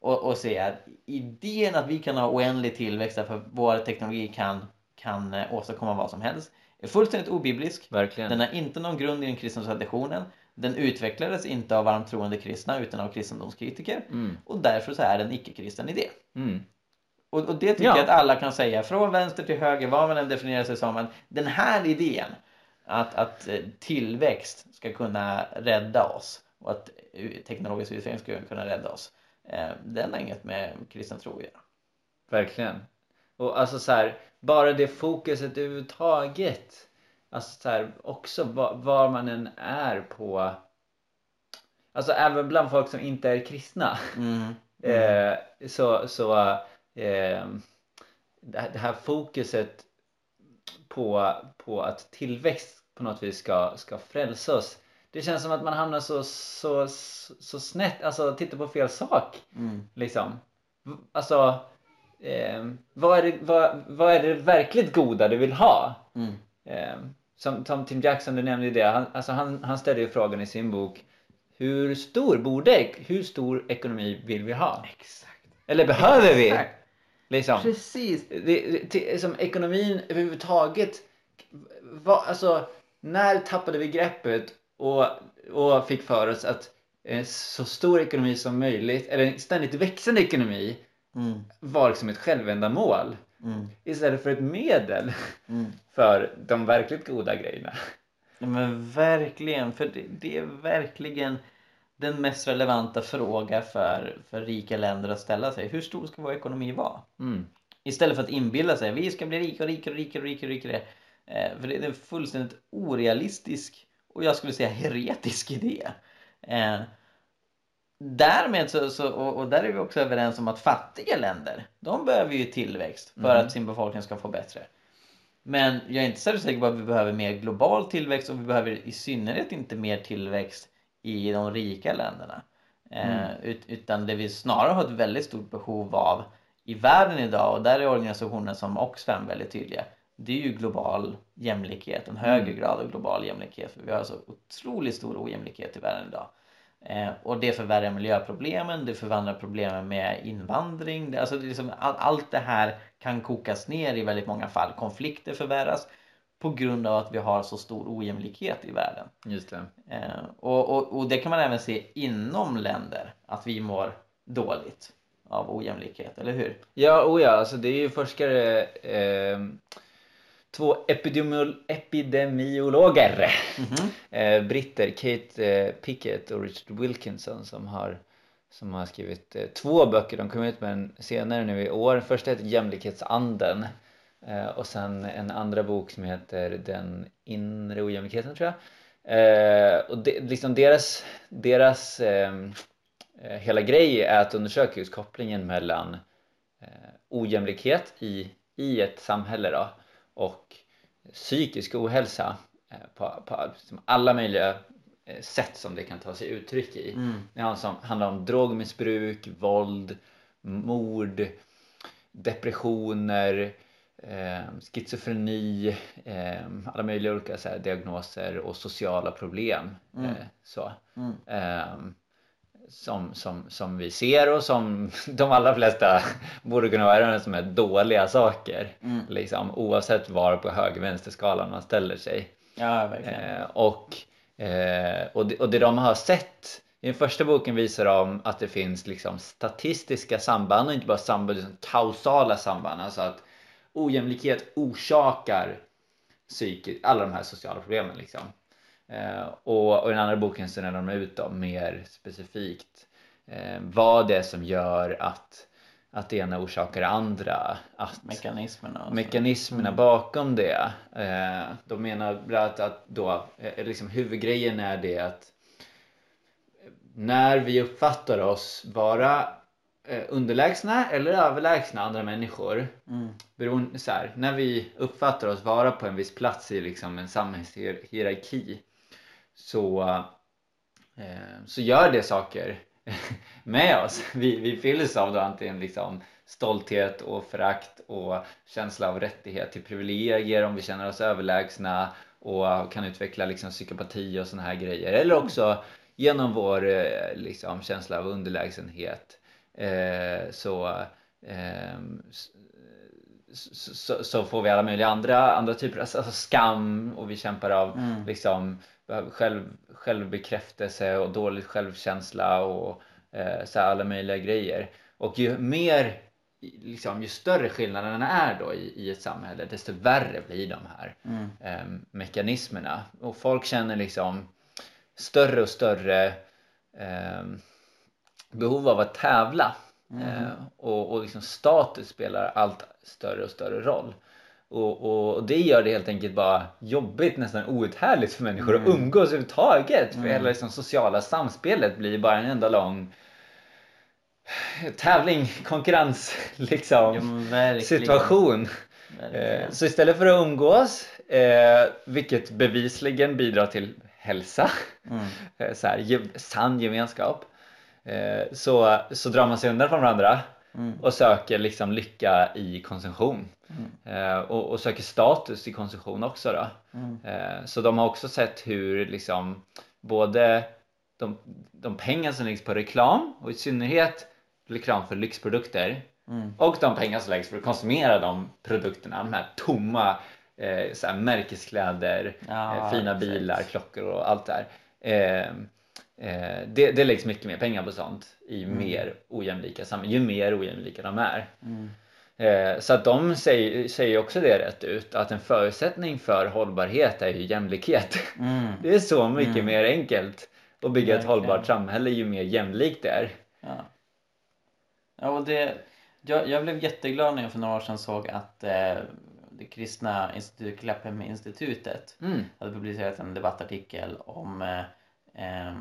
och, och säga att idén att vi kan ha oändlig tillväxt därför att vår teknologi kan, kan eh, åstadkomma vad som helst är fullständigt obiblisk Verkligen. den har inte någon grund i den kristna traditionen. Den utvecklades inte av varmt troende kristna utan av kristendomskritiker. Mm. Och därför så är det en icke-kristen idé. Mm. Och, och det tycker Ja. jag att alla kan säga från vänster till höger, vad man än definierar sig som. Men den här idén att, att eh, tillväxt ska kunna rädda oss och att teknologisk utveckling ska kunna rädda oss. Eh, den har inget med kristen tro att göra. Verkligen. Och alltså så här, bara det fokuset överhuvudtaget. Alltså så här, också var, var man än är på. Alltså även bland folk som inte är kristna. Mm. Eh, så så eh, det här- det här fokuset på, på att tillväxt på något vis ska, ska frälsa oss. Det känns som att man hamnar så, så, så, snett, alltså tittar på fel sak. Mm. Liksom. Alltså, eh, vad, är det, vad, vad är det verkligt goda du vill ha? Mm. Eh, som, som Tim Jackson, du nämnde ju det, han, alltså han, han ställde ju frågan i sin bok hur stor borde, hur stor ekonomi vill vi ha? Exakt. Eller behöver vi? Exakt. Liksom. Precis. Det, det, som ekonomin överhuvudtaget, vad, alltså när tappade vi greppet och, och fick för oss att en så stor ekonomi som möjligt, eller en ständigt växande ekonomi, Mm. var liksom ett självändamål Mm. istället för ett medel Mm. för de verkligt goda grejerna. Ja, men verkligen, för det, det är verkligen den mest relevanta fråga för, för rika länder att ställa sig. Hur stor ska vår ekonomi vara? Mm. Istället för att inbilla sig vi ska bli rika och rikare och rikare och rikare. Och rikare. Eh, för det är en fullständigt orealistisk och jag skulle säga heretisk idé. Eh, därmed så, så och, och där är vi också överens om att fattiga länder de behöver ju tillväxt för Mm. att sin befolkning ska få bättre. Men jag är inte särskilt säker på att vi behöver mer global tillväxt och vi behöver i synnerhet inte mer tillväxt i de rika länderna. Eh, ut, utan det vi snarare har ett väldigt stort behov av i världen idag och där är organisationer som Oxfam väldigt tydliga. Det är ju global jämlikhet, en högre grad av global jämlikhet för vi har så otroligt stor ojämlikhet i världen idag. Eh, och det förvärrar miljöproblemen, det förvandlar problemen med invandring. Det, alltså det liksom, all, allt det här kan kokas ner i väldigt många fall. Konflikter förvärras på grund av att vi har så stor ojämlikhet i världen. Just det. Eh, och, och, och det kan man även se inom länder, att vi mår dåligt av ojämlikhet, eller hur? Ja, oh ja, alltså det är ju forskare, eh, två epidemiol epidemiologer, Mhm. eh, britter, Kate eh, Pickett och Richard Wilkinson som har, som har skrivit eh, två böcker. De kom ut med en senare nu i år. Första heter Jämlikhetsanden och sen en andra bok som heter Den inre ojämlikheten tror jag. Och det, liksom deras, deras ehm, eh, hela grej är att undersöka just kopplingen mellan ojämlikhet i, i ett samhälle då, och psykisk ohälsa eh, på, på liksom alla möjliga eh, sätt som det kan ta sig uttryck i. Mm. Det handlar om, handlar om drogmissbruk, våld, mord, depressioner, eh, schizofreni, eh, alla möjliga olika så här, diagnoser och sociala problem. Mm. Eh, så. Mm. Som, som, som vi ser och som de allra flesta borde kunna vara som är dåliga saker. Mm. Liksom, oavsett var på höger-vänster-skalan man ställer sig. Ja, verkligen. Eh, och, eh, och, det, och det de har sett i den första boken visar de att det finns liksom statistiska samband och inte bara samband utan kausala samband. Alltså att ojämlikhet orsakar psykiskt, alla de här sociala problemen. Liksom. Eh, och, och i den andra boken så de ut dem mer specifikt eh, vad det är som gör att, att det ena orsakar det andra. Att, Mekanismerna. och så. mekanismerna bakom det. Eh, de menar annat att då, eh, liksom huvudgrejen är det att när vi uppfattar oss vara eh, underlägsna eller överlägsna andra människor Mm. beroende, så här, när vi uppfattar oss vara på en viss plats i liksom en samhällshierarki så, eh, så gör det saker med oss. Vi, vi fylls av då antingen liksom stolthet och förakt och känsla av rättighet till privilegier om vi känner oss överlägsna och kan utveckla liksom psykopati och såna här grejer. Eller också genom vår eh, liksom, känsla av underlägsenhet eh, så, ehm, så, så, får vi alla möjliga andra, andra typer, alltså skam och vi kämpar av Mm. liksom själv, självbekräftelse och dålig självkänsla och eh, så alla möjliga grejer. Och ju mer, liksom, ju större skillnaderna är då i, i ett samhälle desto värre blir de här Mm. eh, mekanismerna. Och folk känner liksom större och större eh, behov av att tävla. Eh, och och liksom status spelar allt större och större roll. Och, och, det gör det helt enkelt bara jobbigt, nästan outhärdligt för människor att umgås överhuvudtaget. För hela liksom sociala samspelet blir bara en enda lång tävling, konkurrens liksom Ja, situation. Verkligen. Eh, Så istället för att umgås, eh, vilket bevisligen bidrar till hälsa, Mm. eh, så här, sann gemenskap, så, så drar man sig undan från varandra Mm. och söker liksom lycka i konsumtion. Mm. Eh, och, och söker status i konsumtion också då. Mm. Eh, så de har också sett hur liksom både de, de pengar som läggs på reklam och i synnerhet reklam för lyxprodukter Mm. och de pengar som läggs för att konsumera de produkterna, de här tomma eh, märkeskläder, Ja, eh, fina bilar, klockor och allt det här. Eh, det, det läggs mycket mer pengar på sånt i mer ojämlika samhällen, ju mer ojämlika de är. Mm. Eh, så att de säger, säger också det rätt ut, att en förutsättning för hållbarhet är ju jämlikhet. Mm. Det är så mycket mer enkelt att bygga ett hållbart samhälle ju mer jämlikt det är. Ja. ja och det, jag, jag blev jätteglad när jag för några år sedan såg att eh, det kristna institutet, Clapham-institutet Mm. hade publicerat en debattartikel om eh,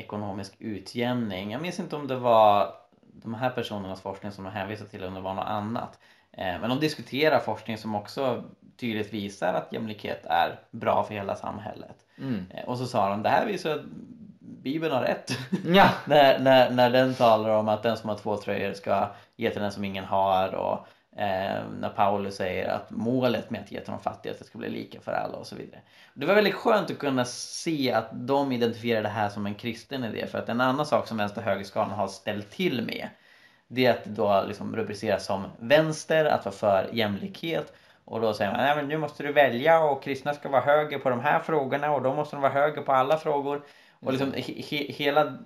ekonomisk utjämning. Jag minns inte om det var de här personernas forskning som de hänvisar till eller om det var något annat. Eh, men de diskuterar forskning som också tydligt visar att jämlikhet är bra för hela samhället. Mm. Eh, och så sa de det här visar att Bibeln har rätt. Ja. när, när, när den talar om att den som har två tröjor ska ge till den som ingen har och Eh, när Paulus säger att målet med att ge till de fattiga att det ska bli lika för alla och så vidare. Det var väldigt skönt att kunna se att de identifierar det här som en kristen idé för att en annan sak som vänster och högerskalan har ställt till med det är att det då liksom rubriceras som vänster, att vara för jämlikhet och då säger man Nej, men nu måste du välja och kristna ska vara höger på de här frågorna och då måste de vara höger på alla frågor. Och liksom he, he, hela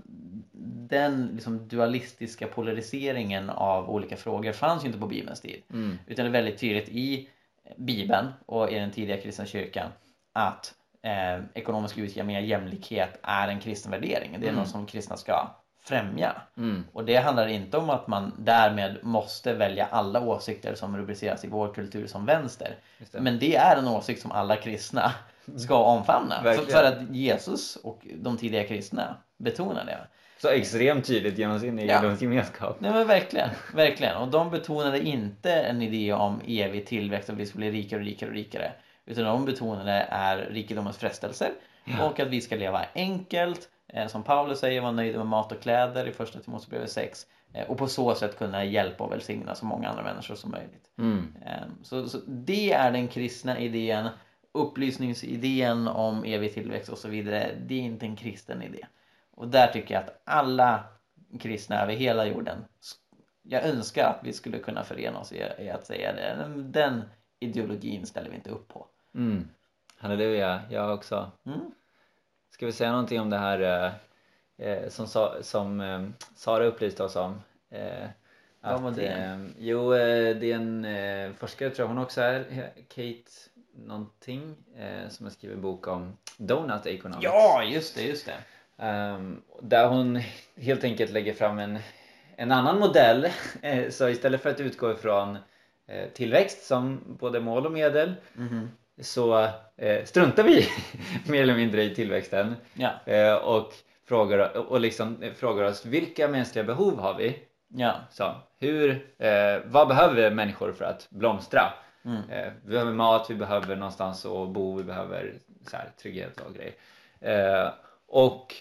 den liksom dualistiska polariseringen av olika frågor fanns ju inte på Bibelns tid. Mm. Utan det är väldigt tydligt i Bibeln och i den tidiga kristna kyrkan att eh, ekonomisk utjämning och jämlikhet är en kristen värdering. Det är Mm. något som kristna ska främja. Mm. Och det handlar inte om att man därmed måste välja alla åsikter som rubriceras i vår kultur som vänster. Det. Men det är en åsikt som alla kristna ska omfamna. För, för att Jesus och de tidiga kristna betonar det. Så extremt tydligt genom sin Ja. egendomsgemenskap. Nej men verkligen, verkligen. Och de betonade inte en idé om evig tillväxt, att vi ska bli rikare och rikare och rikare. Utan de betonade är rikedomens frestelser och att vi ska leva enkelt, eh, som Paulus säger, vara nöjda med mat och kläder i första Timoteusbrevet 6 eh, och på så sätt kunna hjälpa och välsigna så många andra människor som möjligt. Mm. Eh, Så, så det är den kristna idén, upplysningsidén om evig tillväxt och så vidare. Det är inte en kristen idé. Och där tycker jag att alla kristna över hela jorden, jag önskar att vi skulle kunna förena oss i, att säga det. Den ideologin ställer vi inte upp på. Mm. Halleluja, jag också. Mm. Ska vi säga någonting om det här eh, eh, som, sa, som eh, Sara upplyste oss om? Eh, Vad var det? Eh, jo, eh, det är en eh, forskare tror jag hon också är, Kate någonting, som har skrivit en bok om Donut Economics. Ja, just det, just det. Ehm, där hon helt enkelt lägger fram en, en annan modell. Eh, så istället för att utgå ifrån eh, tillväxt som både mål och medel Mhm. så eh, struntar vi mer eller mindre i tillväxten Ja, och, frågar, och liksom frågar oss vilka mänskliga behov har vi? ja. Så, hur, vad behöver människor för att blomstra? Mm. Vi behöver mat, vi behöver någonstans att bo, vi behöver så här, trygghet och grejer. Och,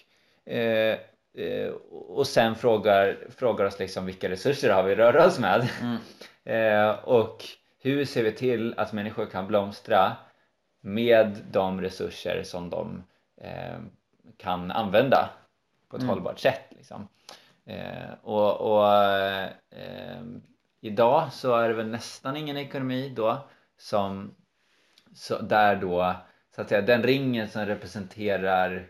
eh, eh, och sen frågar, frågar oss liksom vilka resurser har vi att röra oss med? Mm. Eh, och hur ser vi till att människor kan blomstra med de resurser som de eh, kan använda på ett Mm. hållbart sätt. Liksom. Eh, och och eh, idag så är det väl nästan ingen ekonomi då som så där då så att säga den ringen som representerar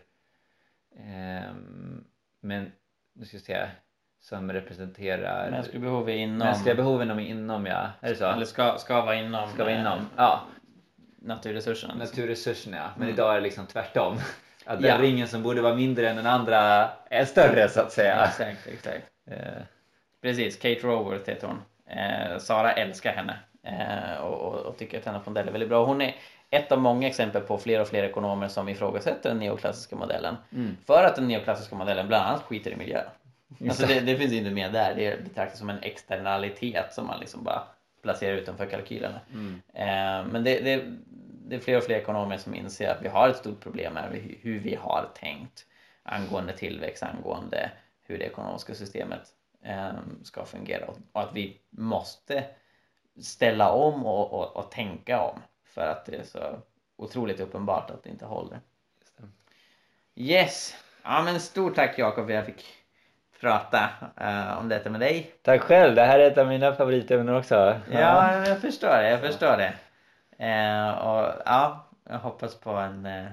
men nu ska jag säga som representerar Mänskliga behov är inom... mänskliga behov inom, inom ja, är det så? Eller ska, ska vara inom... Ska vara eh, inom, ja, Naturresurserna. naturresurserna ja. Men Mm. idag är det liksom tvärtom. Att den Ja. ringen som borde vara mindre än den andra är större så att säga. Exakt, exakt. Eh, Precis, Kate Raworth heter hon. Eh, Sara älskar henne eh, och, och, och tycker att hennes modell är väldigt bra. Hon är ett av många exempel på fler och fler ekonomer som ifrågasätter den neoklassiska modellen. Mm. För att den neoklassiska modellen bland annat skiter i miljö. Alltså det, det finns inte med där. Det betraktas som en externalitet som man liksom bara placerar utanför kalkylerna. Mm. Eh, men det, det, det är fler och fler ekonomer som inser att vi har ett stort problem med hur- hur vi har tänkt angående tillväxt, angående hur det ekonomiska systemet eh, ska fungera och, och att vi måste ställa om och, och, och tänka om för att det är så otroligt uppenbart att det inte håller. Det. Yes! Ja men stort tack Jakob för att jag fick prata eh, om detta med dig. Tack själv, det här är ett av mina favoritämnen också. Ja, jag förstår det. Jag förstår det. Eh, och ja, jag hoppas på en eh,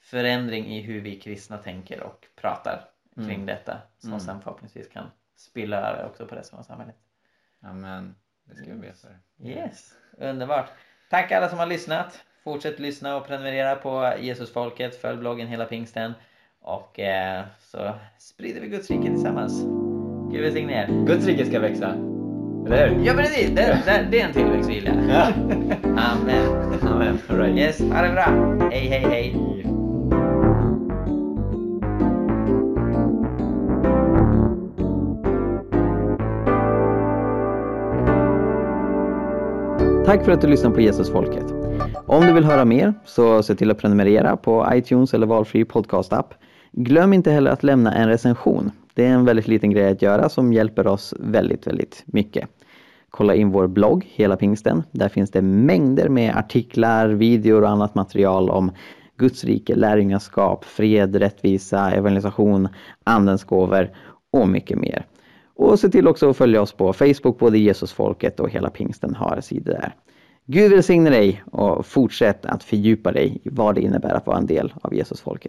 förändring i hur vi kristna tänker och pratar kring Mm. detta som Mm. sen förhoppningsvis kan spilla över också på resten av samhället. Amen. Det ska vi be för. Yes, underbart. Tack alla som har lyssnat. Fortsätt lyssna och prenumerera på Jesusfolket. Följ bloggen Hela Pingsten. Och eh, så sprider vi Guds rike tillsammans. Gud välsigne er. Guds rike ska växa. Eller hur? Ja precis, det, det, det är en tillväxtvilja. Ja. Amen. Amen. All right. Yes, ha det bra. Hej, hej, hej. Tack för att du lyssnar på Jesusfolket. Om du vill höra mer så se till att prenumerera på iTunes eller valfri podcastapp. Glöm inte heller att lämna en recension. Det är en väldigt liten grej att göra som hjälper oss väldigt, väldigt mycket. kolla in vår blogg Hela Pingsten. Där finns det mängder med artiklar, videor och annat material om Guds rike, lärjungaskap, fred, rättvisa, evangelisation, andens gåvor och mycket mer. Och se till också att följa oss på Facebook, både Jesusfolket och Hela Pingsten har sidor där. Gud välsigne dig och fortsätt att fördjupa dig i vad det innebär att vara en del av Jesusfolket.